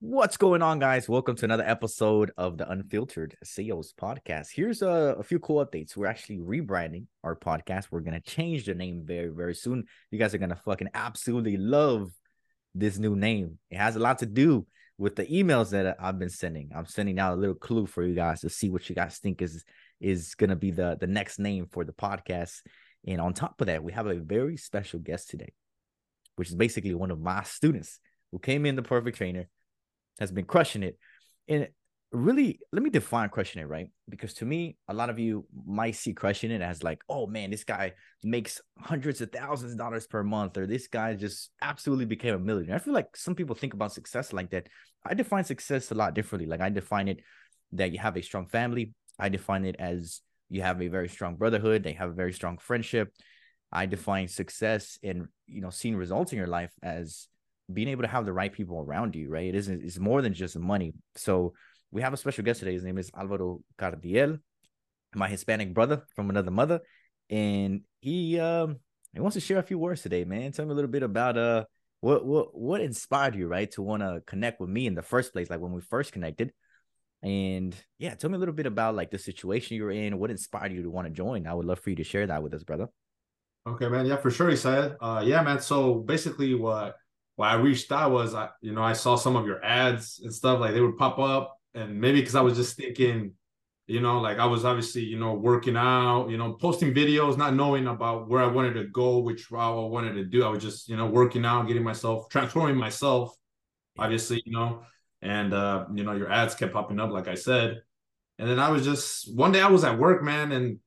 What's going on, guys? Welcome to another episode of the Unfiltered Sales Podcast. Here's a, a, few cool updates. We're actually rebranding our podcast. We're gonna change the name very, very soon. You guys are gonna fucking absolutely love this new name. It has a lot to do with the emails that I've been sending. I'm sending out a little clue for you guys to see what you guys think is is gonna be the the next name for the podcast. And on top of that, we have a very special guest today, which is basically one of my students who came in the perfect trainer has been crushing it. And really, let me define crushing it, right? Because to me, a lot of you might see crushing it as like, oh man, this guy makes hundreds of thousands of dollars per month, or this guy just absolutely became a millionaire. I feel like some people think about success like that. I define success a lot differently. Like I define it that you have a strong family. I define it as you have a very strong brotherhood. They have a very strong friendship. I define success in you know seeing results in your life as being able to have the right people around you, right? It isn't it's more than just money. So we have a special guest today. His name is Alvaro Cardiel, my Hispanic brother from another mother. And he um he wants to share a few words today, man. Tell me a little bit about uh what what what inspired you, right, to want to connect with me in the first place, like when we first connected. And yeah, tell me a little bit about like the situation you're in, what inspired you to want to join. I would love for you to share that with us, brother. Okay, man. Yeah, for sure, Assael. Uh yeah, man. So basically what why I reached out was I, you know, I saw some of your ads and stuff like they would pop up, and maybe because I was just thinking, you know, like I was obviously, you know, working out, you know, posting videos, not knowing about where I wanted to go, which route I wanted to do. I was just, you know, working out, getting myself, transforming myself, obviously, you know, and uh, you know, your ads kept popping up, like I said. And then I was just one day I was at work, man, and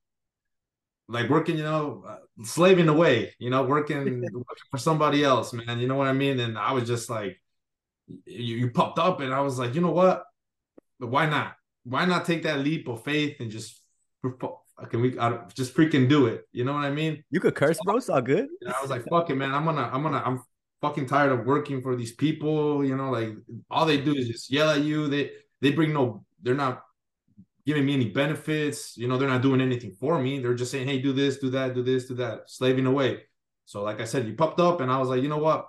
like working, you know, slaving away, you know, working, working for somebody else, man. You know what I mean? And I was just like, you, you popped up, and I was like, you know what? Why not? Why not take that leap of faith and just can we I, just freaking do it? You know what I mean? You could curse, bro. It's all good. And I was like, fuck it, man. I'm gonna, I'm gonna, I'm fucking tired of working for these people. You know, like all they do is just yell at you. They they bring no, they're not giving me any benefits. You know, they're not doing anything for me. They're just saying, hey, do this, do that, do this, do that, slaving away. So, like I said, you popped up, and I was like, you know what?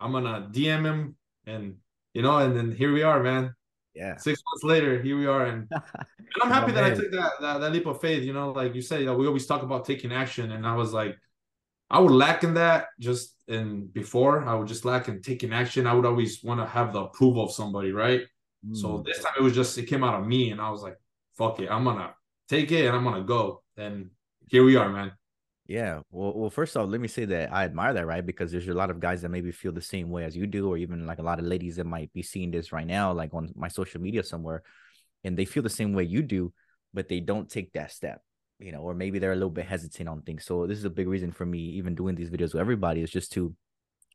I'm gonna DM him, and you know, and then here we are, man. Yeah. Six months later, here we are, and, and I'm happy oh, that man. I took that, that, that leap of faith. You know, like you said, you know, we always talk about taking action, and I was like, I would lack in that just in before. I would just lack in taking action. I would always want to have the approval of somebody, right? Mm. So this time it was just it came out of me, and I was like, fuck it, I'm gonna take it and I'm gonna go. And here we are, man. Yeah. Well, well, first off, let me say that I admire that, right? Because there's a lot of guys that maybe feel the same way as you do, or even like a lot of ladies that might be seeing this right now, like on my social media somewhere, and they feel the same way you do, but they don't take that step, you know, or maybe they're a little bit hesitant on things. So this is a big reason for me even doing these videos with everybody is just to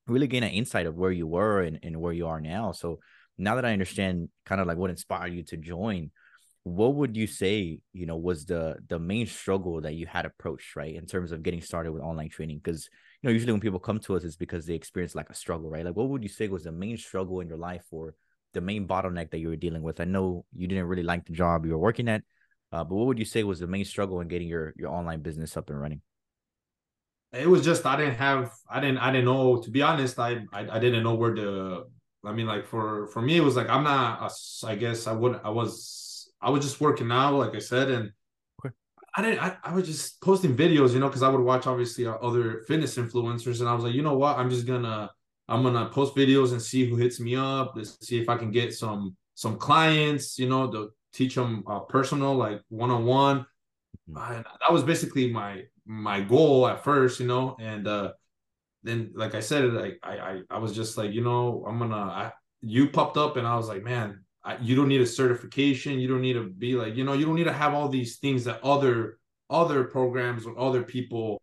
really gain an insight of where you were and, and where you are now. So now that I understand kind of like what inspired you to join, what would you say you know was the the main struggle that you had approached right in terms of getting started with online training? Because you know usually when people come to us it's because they experience like a struggle right? Like what would you say was the main struggle in your life or the main bottleneck that you were dealing with? I know you didn't really like the job you were working at uh, but what would you say was the main struggle in getting your your online business up and running? It was just i didn't have i didn't i didn't know to be honest i i, I didn't know where to i mean like for for me it was like i'm not a, i guess i would i was I was just working out, like I said, and okay. I didn't. I, I was just posting videos, you know, because I would watch obviously uh, other fitness influencers, and I was like, you know what, I'm just gonna I'm gonna post videos and see who hits me up, Let's see if I can get some some clients, you know, to teach them uh, personal, like one on one. That was basically my my goal at first, you know, and uh then like I said, like I I, I was just like, you know, I'm gonna. I, you popped up, and I was like, man, you don't need a certification. You don't need to be like you know you don't need to have all these things that other other programs or other people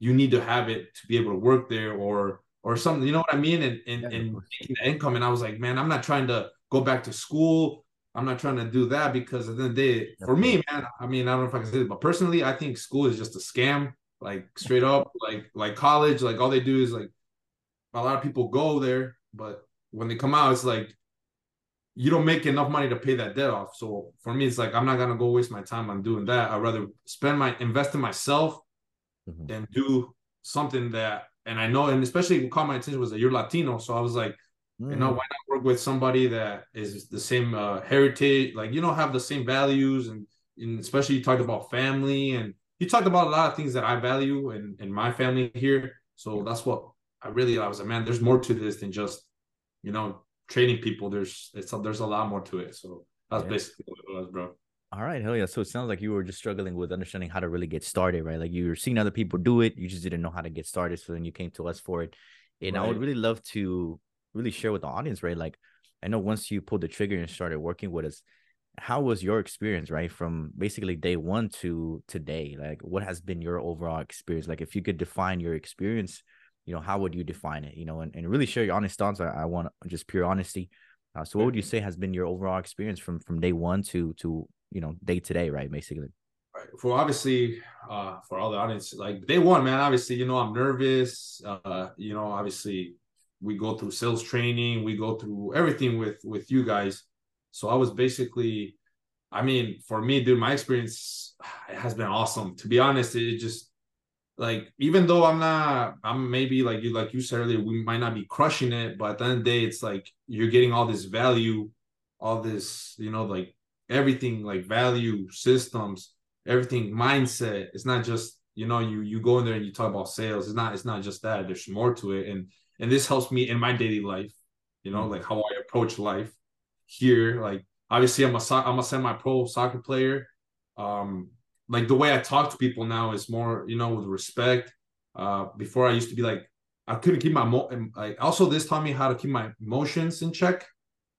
you need to have it to be able to work there or or something you know what i mean? And and, and making the income. And i was like man i'm not trying to go back to school. I'm not trying to do that because at the end of the day for me man i mean i don't know if i can say it but personally i think school is just a scam. Like straight up like like college like all they do is like a lot of people go there but when they come out it's like you don't make enough money to pay that debt off. So for me, it's like I'm not gonna go waste my time on doing that. I'd rather spend my invest in myself mm-hmm. than do something that and I know, and especially what caught my attention was that you're Latino. So I was like, Mm. You know, why not work with somebody that is the same uh, heritage, like you don't have the same values, and, and especially you talked about family, and you talked about a lot of things that I value in in my family here. So that's what I really I was like, man, there's more to this than just you know training people. There's it's a, there's a lot more to it. So that's yeah. basically what it was, bro. All right, hell yeah. So it sounds like you were just struggling with understanding how to really get started, right? Like you were seeing other people do it, you just didn't know how to get started. So then you came to us for it. And right. I would really love to really share with the audience, right? Like I know once you pulled the trigger and started working with us, how was your experience, right? From basically day one to today? Like what has been your overall experience? Like if you could define your experience, you know, how would you define it? You know, and, and really share your honest thoughts. I, I want just pure honesty. Uh, so what would you say has been your overall experience from from day one to to you know day to day, right? Basically. Right. For obviously, uh, for all the audience, like day one, man. Obviously, you know, I'm nervous. Uh, you know, obviously, we go through sales training, we go through everything with with you guys. So I was basically, I mean, for me, dude, my experience it has been awesome. To be honest, it just like even though I'm not, I'm maybe like you like you said earlier, we might not be crushing it, but at the end of the day, it's like you're getting all this value, all this, you know, like everything like value systems everything mindset. It's not just you know you you go in there and you talk about sales. It's not it's not just that. There's more to it. And and this helps me in my daily life you know like how i approach life here. Like obviously i'm a i'm a semi-pro soccer player. Um like the way i talk to people now is more you know with respect. Uh before i used to be like i couldn't keep my mo like also this taught me how to keep my emotions in check.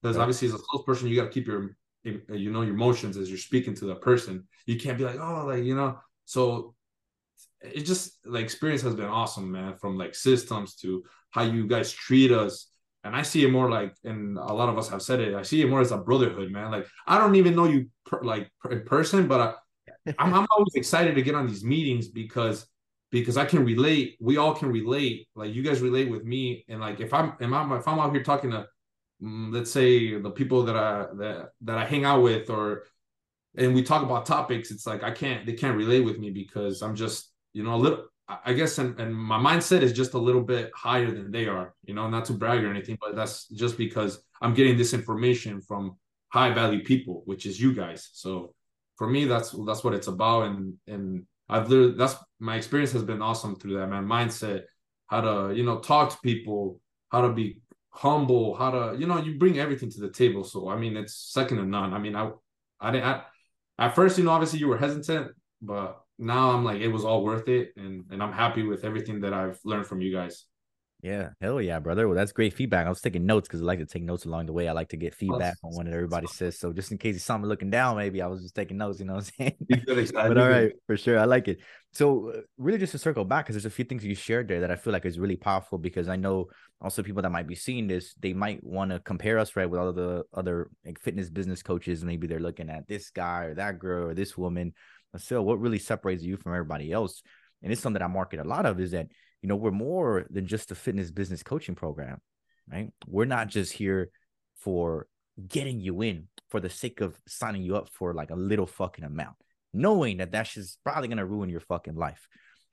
Because obviously as a salesperson you got to keep your you know your emotions as you're speaking to the person. You can't be like oh like you know? So it just like experience has been awesome man from like systems to how you guys treat us. And i see it more like and a lot of us have said it i see it more as a brotherhood man. Like i don't even know you per, like in person but I, I'm, I'm always excited to get on these meetings because because i can relate. We all can relate. Like you guys relate with me. And like if i'm if i'm, if I'm out here talking to Mm, let's say the people that I that that I hang out with or and we talk about topics, it's like I can't they can't relate with me because I'm just, you know, a little I guess and, and my mindset is just a little bit higher than they are, you know, not to brag or anything, but that's just because I'm getting this information from high value people, which is you guys. So for me, that's that's what it's about. And and I've literally that's my experience has been awesome through that, man. Mindset, how to, you know, talk to people, how to be humble, how to, you know, you bring everything to the table. So I mean, it's second to none. I mean, I, I didn't. I, at first, you know, obviously you were hesitant, but now I'm like, it was all worth it, and and I'm happy with everything that I've learned from you guys. Yeah, hell yeah, brother. Well, that's great feedback. I was taking notes because I like to take notes along the way. I like to get feedback on what everybody says. So just in case you saw me looking down, maybe I was just taking notes. You know what I'm saying? but all right, for sure, I like it. So uh, really, just to circle back, because there's a few things you shared there that I feel like is really powerful. Because I know also people that might be seeing this, they might want to compare us right with all the other like fitness business coaches. Maybe they're looking at this guy or that girl or this woman. So what really separates you from everybody else? And it's something that I market a lot of is that you know, we're more than just a fitness business coaching program, right? We're not just here for getting you in for the sake of signing you up for like a little fucking amount, knowing that that's just probably going to ruin your fucking life.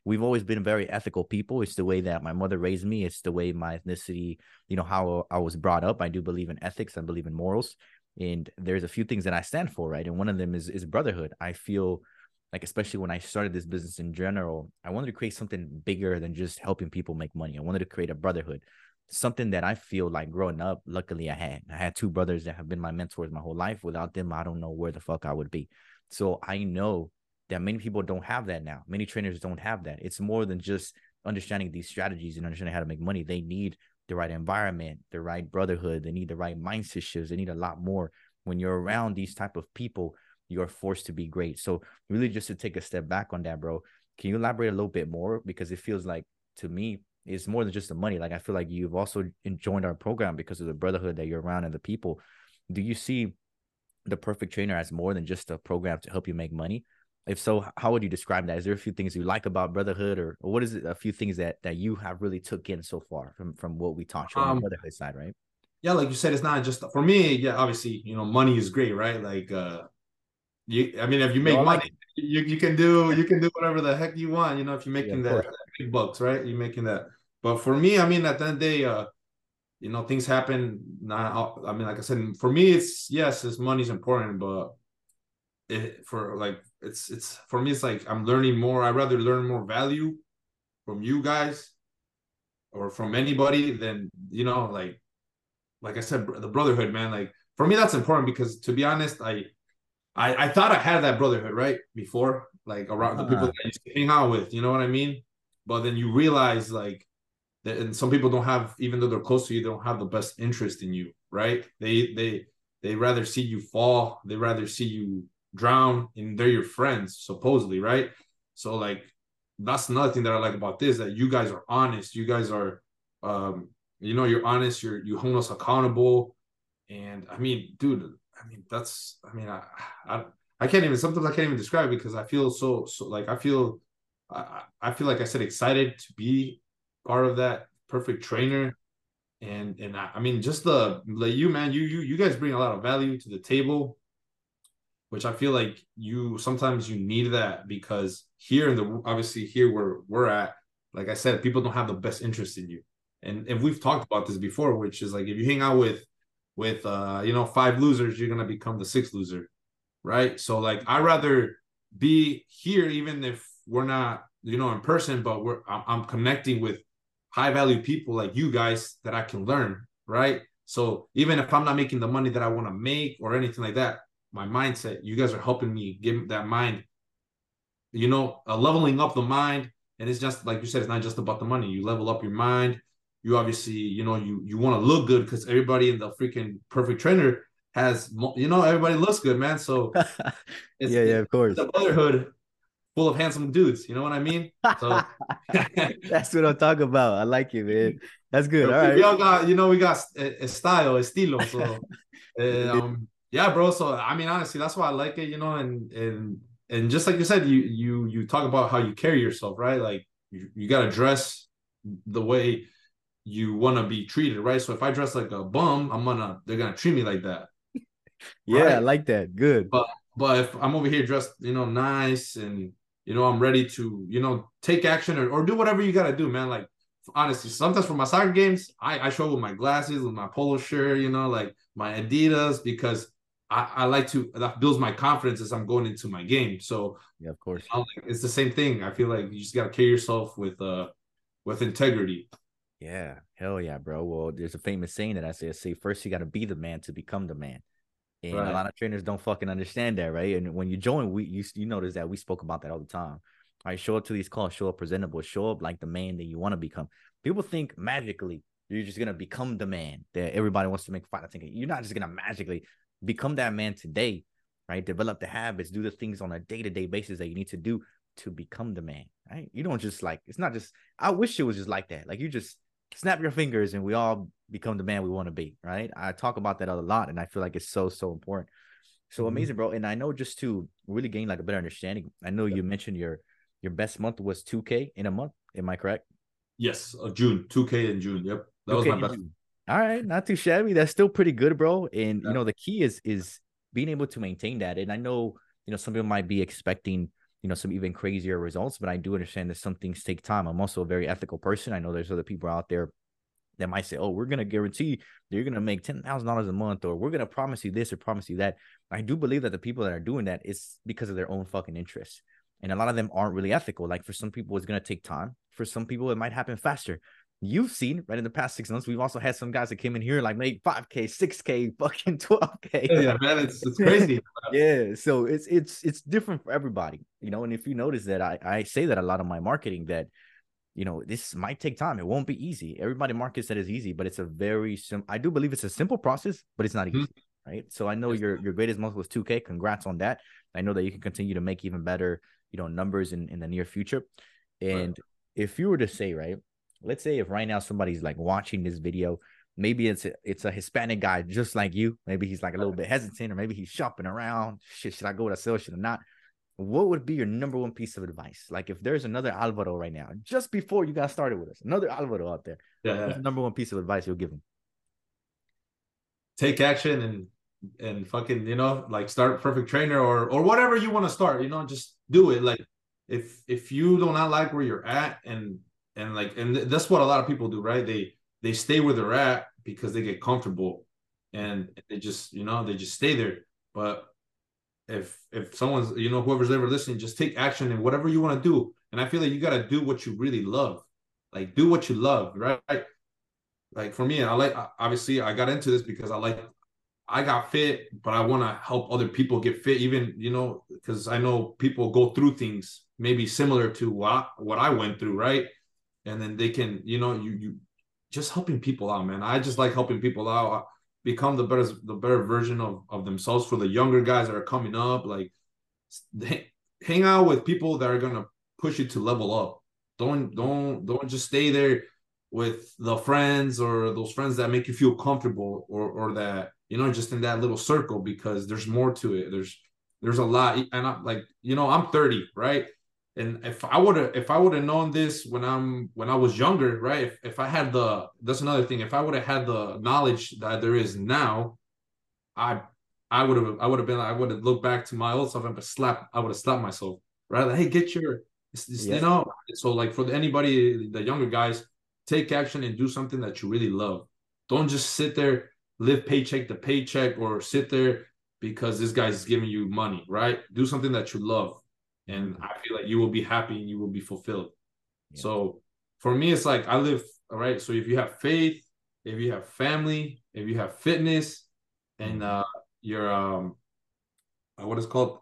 We've always been very ethical people. It's the way that my mother raised me. It's the way my ethnicity, you know, how I was brought up. I do believe in ethics. I believe in morals. And there's a few things that I stand for, right? And one of them is is brotherhood. I feel like especially when I started this business in general, I wanted to create something bigger than just helping people make money. I wanted to create a brotherhood, something that I feel like growing up, luckily I had. I had two brothers that have been my mentors my whole life. Without them, I don't know where the fuck I would be. So I know that many people don't have that now. Many trainers don't have that. It's more than just understanding these strategies and understanding how to make money. They need the right environment, the right brotherhood. They need the right mindset shifts. They need a lot more. When you're around these type of people you're forced to be great. So really just to take a step back on that, bro. Can you elaborate a little bit more? Because it feels like to me, it's more than just the money. Like I feel like you've also joined our program because of the brotherhood that you're around and the people. Do you see the perfect trainer as more than just a program to help you make money? If so, how would you describe that? Is there a few things you like about brotherhood, or, or what is it? A few things that that you have really took in so far from from what we taught you on um, the brotherhood side, right? Yeah, like you said, it's not just for me. Yeah, obviously, you know, money is great, right? Like, uh, you I mean if you make no, money, you, you can do you can do whatever the heck you want, you know, if you're making yeah, that, that big bucks, right? You're making that. But for me, I mean at the end of the day, uh you know things happen. Not I mean, like I said, for me, it's yes, this money's important, but it for like it's it's for me, it's like I'm learning more. I'd rather learn more value from you guys or from anybody than you know like like I said, the brotherhood, man. Like for me, that's important because to be honest, I I, I thought I had that brotherhood right before, like around uh-huh. the people uh-huh. that I used to hang out with. You know what I mean? But then you realize like that, and some people don't have, even though they're close to you, they don't have the best interest in you, right? They they they rather see you fall, they rather see you drown, and they're your friends supposedly, right? So like that's another thing that I like about this that you guys are honest, you guys are um you know you're honest you're you hold us accountable and i mean dude i mean that's i mean i i, I can't even sometimes i can't even describe because i feel so so like i feel I, I feel like i said excited to be part of that perfect trainer. And and I, I mean just the like you man you you you guys bring a lot of value to the table which I feel like you sometimes you need that because here in the obviously here where we're at, like I said, people don't have the best interest in you. And and we've talked about this before, which is like if you hang out with with uh you know five losers, you're gonna become the sixth loser, right? So like I rather be here even if we're not you know in person, but we're I'm, connecting with high value people like you guys that I can learn, right? So even if I'm not making the money that I want to make or anything like that, my mindset, you guys are helping me give that mind, you know, leveling up the mind. And it's just like you said, it's not just about the money. You level up your mind, you obviously you know you you want to look good because everybody in the freaking perfect trainer has you know everybody looks good man. So yeah yeah of course. the brotherhood full of handsome dudes you know what i mean? So that's what i'm talking about. I like it man. That's good. All right we all got you know we got a, a style estilo so um, yeah bro. So i mean honestly that's why i like it you know and and and just like you said you you you talk about how you carry yourself right? Like you, you got to dress the way you want to be treated, right? So if I dress like a bum, I'm gonna they're gonna treat me like that. yeah, right? I like that. Good. But but if I'm over here dressed, you know, nice and you know, I'm ready to, you know, take action or, or do whatever you gotta do, man. Like honestly, sometimes for my soccer games, I, I show with my glasses, with my polo shirt, you know, like my Adidas, because I, I like to that builds my confidence as I'm going into my game. So yeah, of course, you know, like, it's the same thing. I feel like you just gotta carry yourself with uh with integrity. Yeah, hell yeah, bro. Well, there's a famous saying that I say, I say first you got to be the man to become the man. And right. a lot of trainers don't fucking understand that, right? And when you join, we you, you notice that we spoke about that all the time. All right, show up to these calls, show up presentable, show up like the man that you want to become. People think magically you're just gonna become the man that everybody wants to make fun of. Thinking you're not just gonna magically become that man today, right? Develop the habits, do the things on a day to day basis that you need to do to become the man, right? You don't just like it's not just. I wish it was just like that. Like you just snap your fingers and we all become the man we want to be, right? I talk about that a lot and I feel like it's so, so important. So mm-hmm. amazing, bro. And I know just to really gain like a better understanding, I know you mentioned your your best month was 2K in a month. Am I correct? Yes, uh, June, 2K in June. Yep. That was my best. All right, not too shabby. That's still pretty good, bro. And yeah. you know, the key is is being able to maintain that. And I know, you know, some people might be expecting you know some even crazier results but i do understand that some things take time. I'm also a very ethical person. I know there's other people out there that might say oh we're going to guarantee that you're going to make $10000 a month or we're going to promise you this or promise you that. I do believe that the people that are doing that is because of their own fucking interests. And a lot of them aren't really ethical. Like for some people it's going to take time. For some people it might happen faster you've seen right in the past six months. We've also had some guys that came in here like made 5k, 6k, fucking 12k. Yeah, man, it's, it's crazy. yeah. So it's it's it's different for everybody, you know. And if you notice that I, I say that a lot of my marketing that you know this might take time. It won't be easy. Everybody markets that is easy, but it's a very sim I do believe it's a simple process, but it's not easy. Mm-hmm. Right. So I know your your greatest month was 2k. Congrats on that. I know that you can continue to make even better, you know, numbers in, in the near future. And right. if you were to say, right, let's say if right now somebody's like watching this video, maybe it's a, it's a Hispanic guy just like you. Maybe he's like a little bit hesitant, or maybe he's shopping around. Shit, should I go to sell? Should I not? What would be your number one piece of advice? Like if there's another Alvaro right now, just before you got started with us, another Alvaro out there. Yeah, number one piece of advice you'll give him? Take action and and fucking you know like start perfect trainer or or whatever you want to start. You know, just do it. Like if if you do not like where you're at and and like and that's what a lot of people do right? They they stay where they're at because they get comfortable and they just you know they just stay there. But if if someone's you know whoever's ever listening just take action in whatever you want to do. And i feel like you got to do what you really love. Like do what you love right? Like for me i like obviously i got into this because i like i got fit but i want to help other people get fit even you know because i know people go through things maybe similar to what what i went through right and then they can you know you you just helping people out man. I just like helping people out. Become the better the better version of, of themselves for the younger guys that are coming up. Like hang out with people that are going to push you to level up. Don't don't don't just stay there with the friends or those friends that make you feel comfortable or or that you know just in that little circle because there's more to it. There's there's a lot. And i'm like you know i'm 30 right and if I would have if I would have known this when I'm when I was younger, right? If, if I had the that's another thing. If I would have had the knowledge that there is now, I I would have I would have been I would have looked back to my old self and slap I would have slapped myself, right? Like, hey, get your you know. So like for anybody, the younger guys, take action and do something that you really love. Don't just sit there, live paycheck to paycheck, or sit there because this guy's giving you money, right? Do something that you love and I feel like you will be happy and you will be fulfilled. Yeah. So for me, it's like I live all right. So if you have faith, if you have family, if you have fitness, and mm-hmm. uh, your um, uh, what is called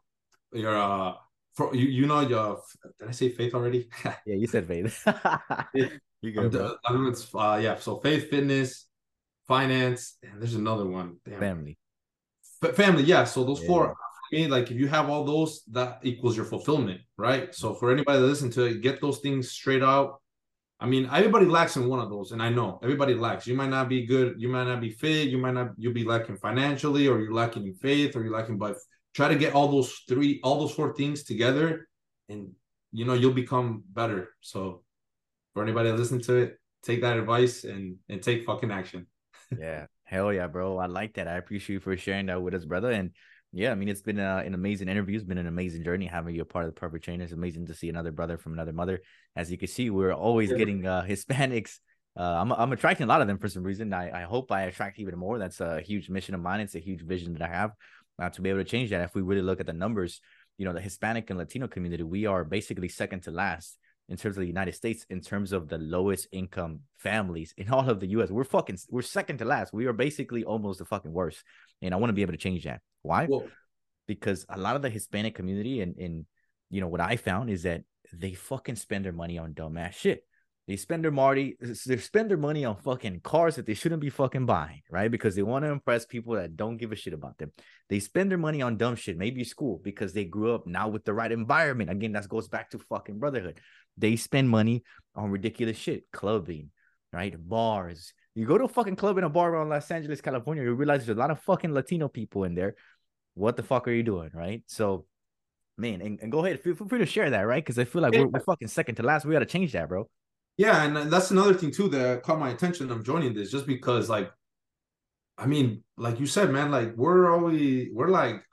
your uh, for you you know your did I say faith already? yeah, you said faith. you go. I mean, it's uh, yeah. So faith, fitness, finance, and there's another one. Damn. Family. F- family, yeah. So those yeah. four me, like if you have all those, that equals your fulfillment, right? So for anybody to listen to it, get those things straight out. I mean, everybody lacks in one of those, and I know everybody lacks. You might not be good, you might not be fit, you might not you'll be lacking financially, or you're lacking in faith, or you're lacking, but try to get all those three, all those four things together, and you know you'll become better. So for anybody that listen to it, take that advice and and take fucking action. yeah, hell yeah, bro. I like that. I appreciate you for sharing that with us, brother. And yeah, I mean, it's been uh, an amazing interview. It's been an amazing journey having you a part of the Perfect Trainer. It's amazing to see another brother from another mother. As you can see, we're always getting uh, Hispanics. Uh, I'm, I'm attracting a lot of them for some reason. I, I hope I attract even more. That's a huge mission of mine. It's a huge vision that I have uh, to be able to change that. If we really look at the numbers, you know, the Hispanic and Latino community, we are basically second to last in terms of the United States, in terms of the lowest income families in all of the US. We're fucking, we're second to last. We are basically almost the fucking worst. And I want to be able to change that. Why? Well, because a lot of the Hispanic community and, and you know what I found is that they fucking spend their money on dumbass shit. They spend their money, they spend their money on fucking cars that they shouldn't be fucking buying, right? Because they want to impress people that don't give a shit about them. They spend their money on dumb shit, maybe school, because they grew up now with the right environment. Again, that goes back to fucking brotherhood. They spend money on ridiculous shit, clubbing, right? Bars. You go to a fucking club in a bar around Los Angeles, California, you realize there's a lot of fucking Latino people in there what the fuck are you doing, right? So, man, and, and go ahead, feel, feel free to share that, right? Because I feel like we're, we're fucking second to last. We got to change that, bro. Yeah, and that's another thing too that caught my attention of joining this, just because, like, I mean, like you said, man, like we're always we're like,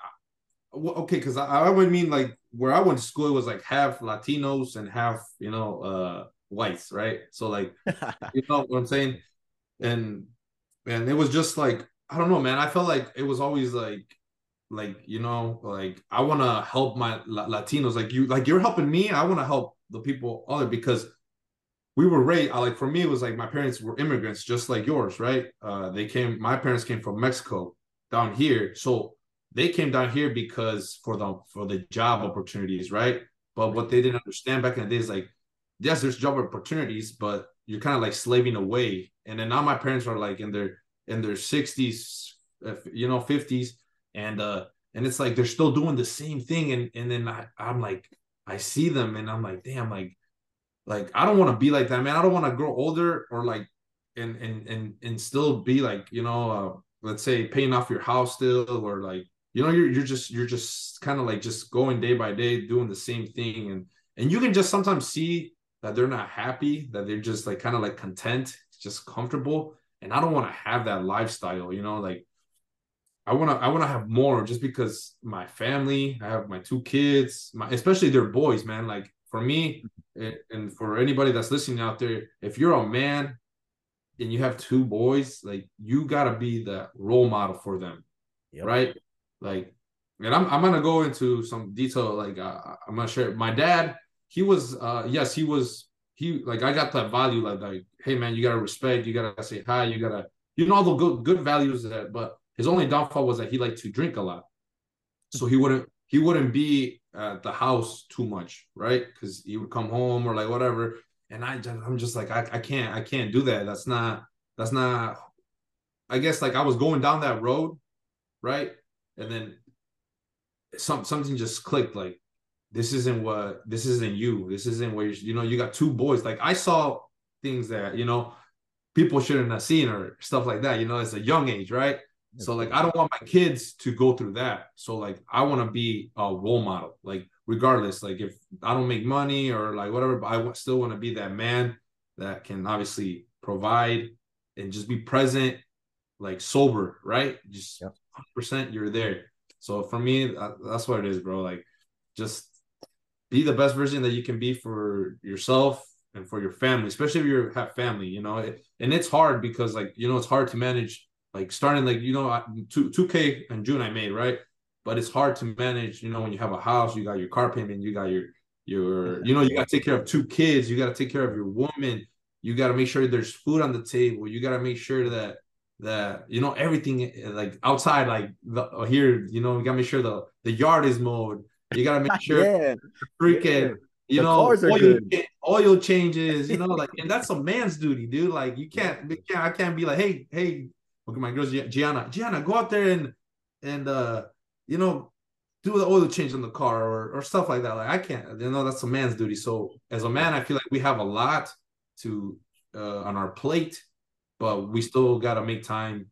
uh, okay, because I, I would mean like where I went to school it was like half Latinos and half you know uh whites, right? So like, you know what I'm saying, and and it was just like I don't know, man. I felt like it was always like like you know like i want to help my latinos like you like you're helping me i want to help the people other because we were raised I, like for me it was like my parents were immigrants just like yours right uh they came my parents came from mexico down here so they came down here because for the for the job opportunities right? But what they didn't understand back in the day is like yes there's job opportunities but you're kind of like slaving away. And then now my parents are like in their in their 60s you know 50s and uh and it's like they're still doing the same thing. And and then I, i'm like i see them and i'm like damn like like i don't want to be like that man. I don't want to grow older or like and and and and still be like you know uh let's say paying off your house still or like you know you're you're just you're just kind of like just going day by day doing the same thing and and you can just sometimes see that they're not happy that they're just like kind of like content just comfortable and i don't want to have that lifestyle you know like I want to I want to have more just because my family, I have my two kids, my especially they're boys, man. Like for me and for anybody that's listening out there, if you're a man, and you have two boys, like you gotta be the role model for them, yep. right? Like, and I'm I'm gonna go into some detail. Like, uh, I'm not sure. My dad, he was, uh, yes, he was, he like I got that value, like, like, hey man, you gotta respect, you gotta say hi, you gotta, you know, all the good good values that. But his only downfall was that he liked to drink a lot, so he wouldn't he wouldn't be at the house too much, right? Because he would come home or like whatever and I just, I'm just like I, I can't I can't do that. That's not that's not. I guess like I was going down that road, right, and then some something just clicked. Like this isn't what this isn't you. This isn't where you, you know you got two boys. Like I saw things that you know people shouldn't have seen or stuff like that. You know, it's a young age, right? So like I don't want my kids to go through that. So like I want to be a role model. Like regardless, like if I don't make money or like whatever, but I still want to be that man that can obviously provide and just be present, like sober, right? Just. 100% you're there. So for me, uh, that's what it is, bro. Like just be the best version that you can be for yourself and for your family, especially if you have family, you know. It, and it's hard because like, you know, it's hard to manage like starting like you know two two K in June I made right, but it's hard to manage. You know when you have a house, you got your car payment, you got your your you know you got to take care of two kids, you got to take care of your woman, you got to make sure there's food on the table, you got to make sure that that you know everything like outside like the uh, here you know you got to make sure the the yard is mowed. You got to make sure yeah. freaking. Yeah you the know, oil, oil, changes, you know, like, and that's a man's duty, dude. Like, you can't, can't, I can't be like, hey, hey, Okay, my girl Gianna. Gianna, go out there and and uh, you know, do the oil change on the car or or stuff like that. Like I can't, you know, that's a man's duty. So as a man, I feel like we have a lot to uh, on our plate, but we still got to make time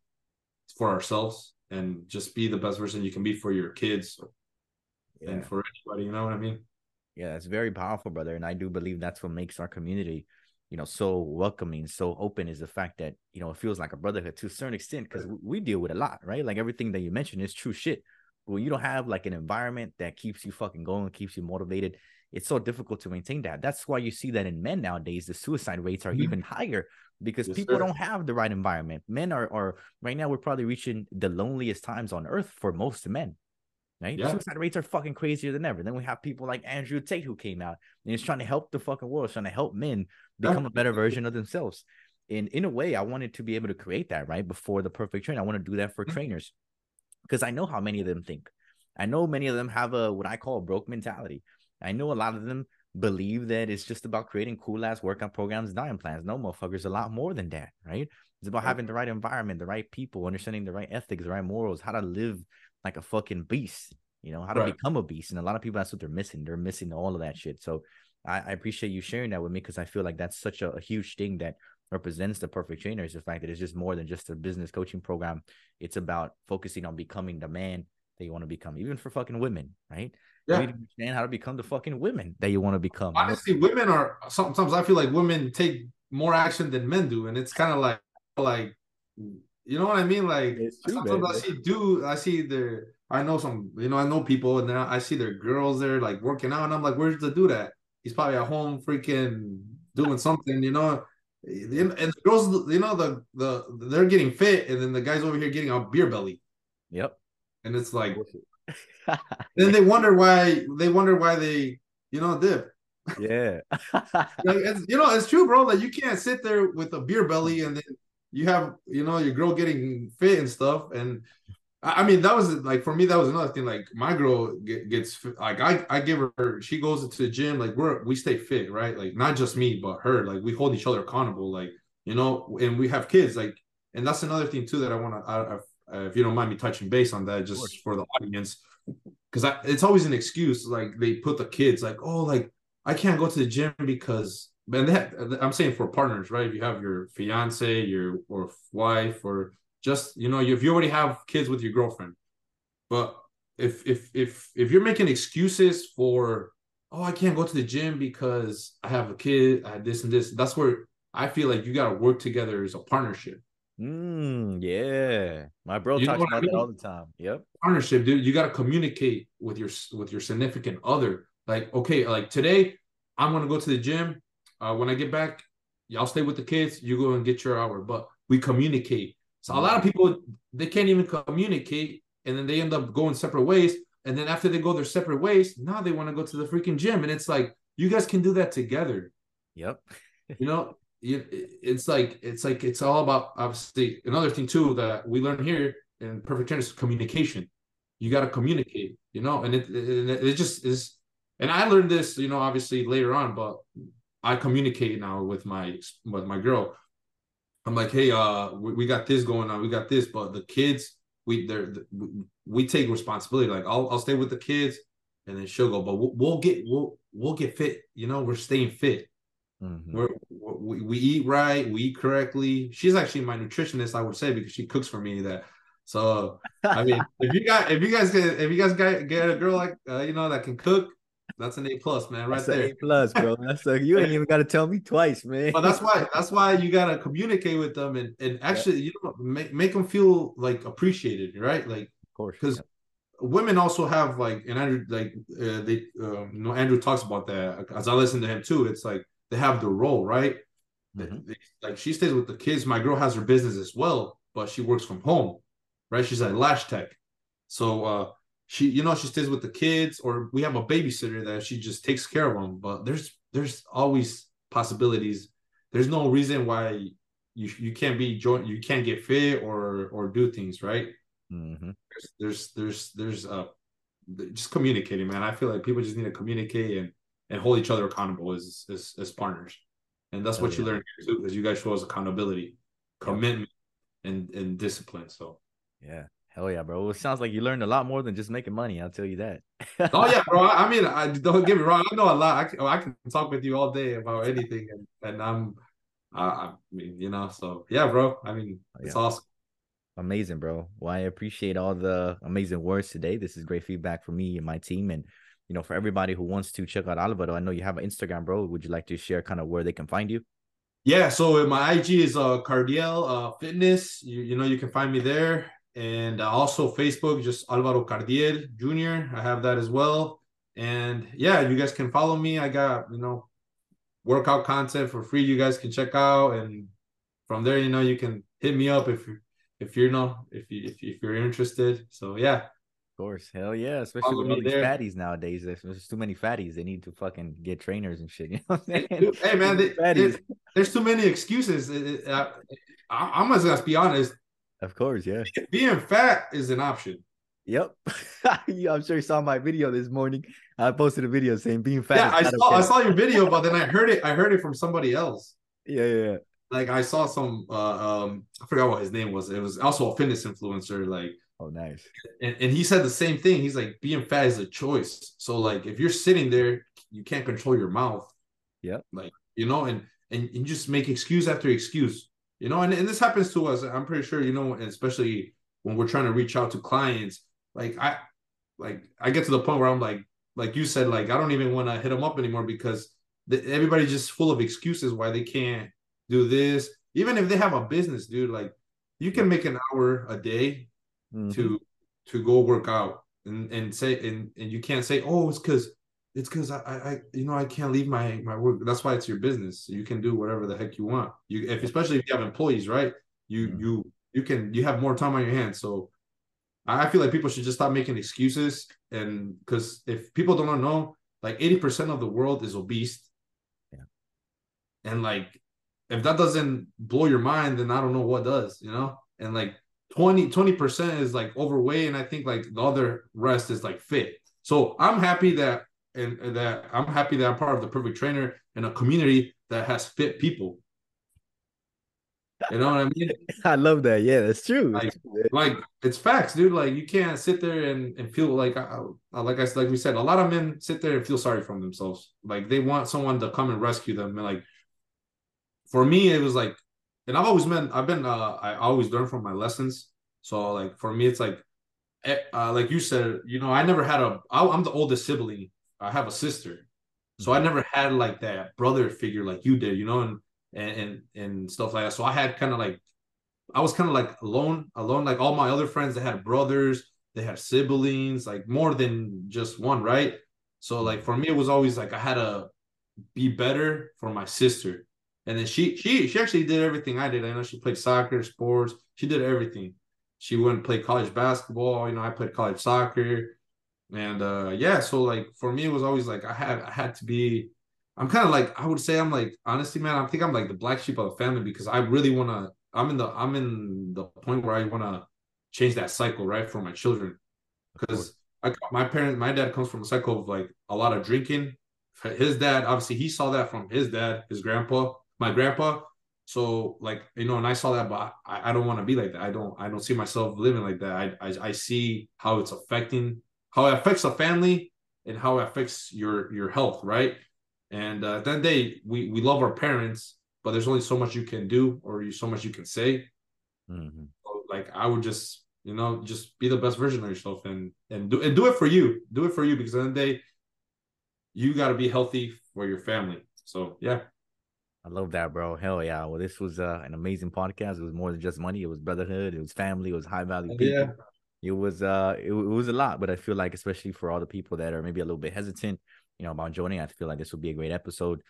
for ourselves and just be the best person you can be for your kids yeah. and for anybody. You know what I mean? Yeah, it's very powerful, brother. And I do believe that's what makes our community you know so welcoming so open is the fact that you know it feels like a brotherhood to a certain extent because we deal with a lot right like everything that you mentioned is true shit but when you don't have like an environment that keeps you fucking going keeps you motivated it's so difficult to maintain that that's why you see that in men nowadays the suicide rates are mm-hmm. even higher because yes, people sir. don't have the right environment men are are right now we're probably reaching the loneliest times on earth for most men right? Yeah. Suicide rates are fucking crazier than ever. Then we have people like Andrew Tate who came out and is trying to help the fucking world, trying to help men become yeah. a better version of themselves. And in a way, I wanted to be able to create that right before the perfect train. I want to do that for mm-hmm. trainers because I know how many of them think. I know many of them have a what I call a broke mentality. I know a lot of them believe that it's just about creating cool ass workout programs, diet plans. No, motherfuckers, a lot more than that, right? It's about having the right environment, the right people, understanding the right ethics, the right morals, how to live like a fucking beast. You know how to right. become a beast, and a lot of people that's what they're missing. They're missing all of that shit. So I, I appreciate you sharing that with me because I feel like that's such a, a huge thing that represents the perfect trainer is the fact that it's just more than just a business coaching program. It's about focusing on becoming the man that you want to become, even for fucking women, right? Yeah. You understand how to become the fucking women that you want to become. Honestly, women are sometimes I feel like women take more action than men do, and it's kind of like like you know what I mean? Like true, sometimes man. I see do I see their I know some you know I know people and then I see their girls there like working out and I'm like, where's the dude at? He's probably at home freaking doing something, you know. And the girls, you know, the the they're getting fit, and then the guys over here getting a beer belly. Yep. And it's like, then they wonder why they wonder why they you know dip. Yeah. like you know, it's true, bro. Like you can't sit there with a beer belly and then you have you know your girl getting fit and stuff and I mean that was like for me that was another thing like my girl gets like I I give her she goes into the gym like we're we stay fit right like not just me but her like we hold each other accountable like you know and we have kids like and that's another thing too that I want to Uh, if you don't mind me touching base on that just for the audience because it's always an excuse like they put the kids like oh like I can't go to the gym because and that I'm saying for partners, right? If you have your fiance, your or wife, or just you know, if you already have kids with your girlfriend, but if if if if you're making excuses for oh I can't go to the gym because I have a kid, I have this and this, that's where I feel like you got to work together as a partnership. Mm, yeah, my bro you talks about I mean? that all the time. Yep, partnership, dude. You got to communicate with your with your significant other. Like, okay, like today, I'm gonna go to the gym uh, when I get back, y'all stay with the kids, you go and get your hour. But we communicate. So a lot of people they can't even communicate, and then they end up going separate ways. And then after they go their separate ways, now they want to go to the freaking gym, and it's like you guys can do that together. Yep. you know, it's like it's like it's all about obviously another thing too that we learn here in perfect tennis communication. You got to communicate, you know, and it, it it just is. And I learned this, you know, obviously later on, but I communicate now with my with my girl. I'm like, hey, uh, we, we got this going on, we got this, but the kids, we they're we take responsibility. Like I'll I'll stay with the kids, and then she'll go, but we'll, we'll get we'll we'll get fit. You know, we're staying fit. Mm-hmm. We're, we we eat right, we eat correctly. She's actually my nutritionist, I would say, because she cooks for me. That so I mean, if you got if you guys get if you guys get get a girl like uh, you know that can cook, that's an A plus, man, right that's there. A plus, bro. That's a, you ain't even got to tell me twice, man. But that's why that's why you gotta communicate with them and and actually yeah. you know make make them feel like appreciated, right? Like, of course, because. Yeah. Women also have like, and Andrew, like, uh, they, um, you know, Andrew talks about that as I listen to him too. It's like they have the role, right? Mm-hmm. They, they, like she stays with the kids. My girl has her business as well, but she works from home, right? She's at Lash Tech, so uh, she you know she stays with the kids or we have a babysitter that she just takes care of them but there's there's always possibilities there's no reason why you you can't be joint you can't get fit or or do things right mm-hmm. there's there's there's there's uh just communicating man i feel like people just need to communicate and and hold each other accountable as as, as partners and that's oh, what yeah. you learn here too because you guys show us accountability commitment and and discipline so yeah Hell yeah, bro. It sounds like you learned a lot more than just making money. I'll tell you that. oh yeah, bro. I mean, I don't get me wrong. I know a lot. I can, I can talk with you all day about anything, and, and I'm, uh, I mean, you know. So yeah, bro. I mean, oh, it's yeah. awesome. Amazing, bro. Well, I appreciate all the amazing words today. This is great feedback for me and my team, and you know, for everybody who wants to check out Alvaro. I know you have an Instagram, bro. Would you like to share kind of where they can find you? Yeah, so my IG is uh Cardiel uh Fitness. You you know you can find me there and also Facebook, just Alvaro Cardiel Jr. I have that as well. And yeah, you guys can follow me. I got you know workout content for free. You guys can check out, and from there, you know, you can hit me up if if you're not if you if, if you're interested. So yeah. Of course, hell yeah! Especially Follow with all these there. fatties nowadays. There's, there's, too many fatties. They need to fucking get trainers and shit. You know what I'm saying? Hey man, they, there's, there's, too many excuses. I, I'm just be honest of course, yeah. Being fat is an option. Yep. I'm sure you saw my video this morning. I posted a video saying being fat. Yeah, I saw okay. I saw your video, but then I heard it. I heard it from somebody else. Yeah, yeah, yeah. Like I saw some uh um I forgot what his name was. It was also a fitness influencer, like oh nice. And, and he said the same thing. He's like being fat is a choice. So like if you're sitting there, you can't control your mouth. Yeah. Like, you know, and and you just make excuse after excuse you know, and, and this happens to us. I'm pretty sure, you know, especially when we're trying to reach out to clients, like I like I get to the point where I'm like, like you said, like I don't even want to hit them up anymore because the, everybody's just full of excuses why they can't do this. Even if they have a business, dude, like you can make an hour a day mm-hmm. to to go work out and and say and and you can't say, oh, it's because it's because I, I, you know, I can't leave my my work. That's why it's your business. You can do whatever the heck you want. You, if especially if you have employees, right? You, mm-hmm. you, you can. You have more time on your hands. So, I feel like people should just stop making excuses. And because if people don't know, like eighty percent of the world is obese. Yeah. And like, if that doesn't blow your mind, then I don't know what does. You know. And like 20 percent is like overweight, and I think like the other rest is like fit. So I'm happy that and, and that I'm happy that I'm part of the perfect trainer and a community that has fit people. You know what I mean? I love that. Yeah, that's true. Like, like it's facts, dude. Like you can't sit there and, and feel like I, like I like we said, a lot of men sit there and feel sorry for themselves. Like they want someone to come and rescue them. And like for me, it was like, and I've always been I've been uh I always learn from my lessons. So like for me, it's like eh, uh, like you said, you know, I never had a. I, I'm the oldest sibling I have a sister, so I mm-hmm. never had like that brother figure like you did, you know, and and and stuff like that. So I had kind of like, I was kind of like alone, alone. Like all my other friends, they had brothers, they had siblings, like more than just one, right? So like for me, it was always like I had to be better for my sister. And then she she she actually did everything I did. I know she played soccer, sports. She did everything. She went and played college basketball. You know, I played college soccer, and uh yeah. So like for me, it was always like I had I had to be. I'm kind of like I would say I'm like honestly, man. I think I'm like the black sheep of the family because I really want to. I'm in the I'm in the point where I want to change that cycle right for my children because I, my parents, my dad comes from a cycle of like a lot of drinking. His dad, obviously, he saw that from his dad, his grandpa, my grandpa. So like you know, and I saw that, but I, I don't want to be like that. I don't I don't see myself living like that. I, I I see how it's affecting how it affects the family and how it affects your your health, right? And uh, that day we we love our parents, but there's only so much you can do or you so much you can say. Mm-hmm. So, like I would just you know, just be the best version of yourself and and do and do it for you. Do it for you because at the end of the day, you got to be healthy for your family. So yeah. I love that, bro. Hell yeah. Well, this was uh, an amazing podcast. It was more than just money. It was brotherhood. It was family. It was high value people. Yeah. It was uh, it, it was a lot, but I feel like especially for all the people that are maybe a little bit hesitant, you know, about joining, I feel like this would be a great episode.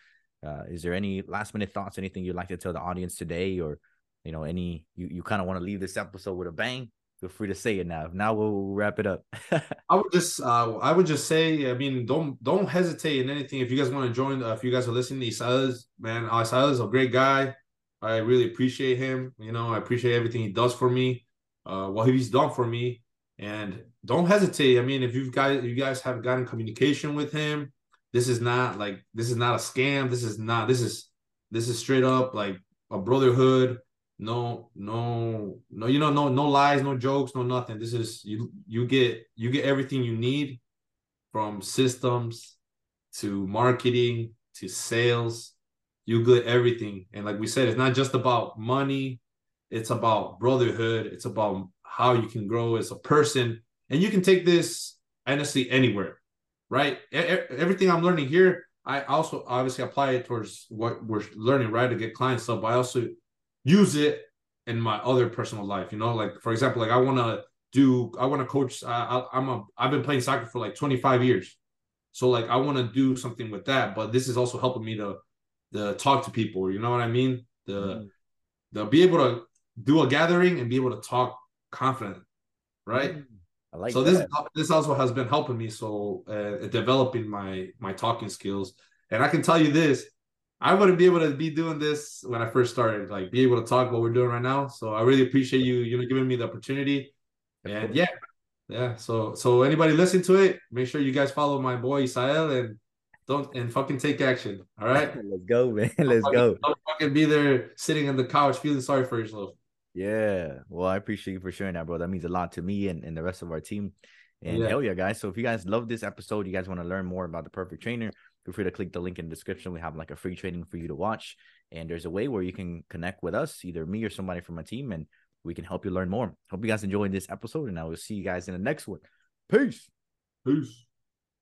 Uh, is there any last minute thoughts? Anything you'd like to tell the audience today, or you know, any you you kind of want to leave this episode with a bang? Feel free to say it now. Now we'll wrap it up. I would just, uh, I would just say, I mean, don't don't hesitate in anything. If you guys want to join, uh, if you guys are listening, to Isaiah's man, Isaiah's a great guy. I really appreciate him. You know, I appreciate everything he does for me. Uh, what he's done for me, and don't hesitate. I mean, if you've guys, you guys have gotten communication with him, this is not like this is not a scam. This is not. This is this is straight up like a brotherhood no no no you know no no lies no jokes no nothing. This is you you get you get everything you need from systems to marketing to sales. You get everything. And like we said it's not just about money. It's about brotherhood. It's about how you can grow as a person. And you can take this honestly anywhere right? Everything i'm learning here i also obviously apply it towards what we're learning right? To get clients. Stuff but i also use it in my other personal life. You know, like for example, like I want to do, I want to coach. I, I'm a, I've been playing soccer for like 25 years, so like I want to do something with that. But this is also helping me to, to talk to people. You know what I mean? The, mm. the be able to do a gathering and be able to talk confident, right? Mm. I like so that. this this also has been helping me so uh, developing my my talking skills. And I can tell you this, I wouldn't be able to be doing this when I first started, like be able to talk what we're doing right now. So I really appreciate you, you know, giving me the opportunity. And yeah, yeah. So so anybody listen to it, make sure you guys follow my boy Assael and don't and fucking take action. All right. Let's go, man. Let's don't go. Don't fucking be there sitting on the couch feeling sorry for yourself. Yeah. Well, I appreciate you for sharing that, bro. That means a lot to me and, and the rest of our team. And yeah. hell yeah, guys. So if you guys love this episode, you guys want to learn more about the perfect trainer, feel free to click the link in the description. We have like a free training for you to watch. And there's a way where you can connect with us, either me or somebody from my team, and we can help you learn more. Hope you guys enjoyed this episode, and I will see you guys in the next one. Peace. Peace.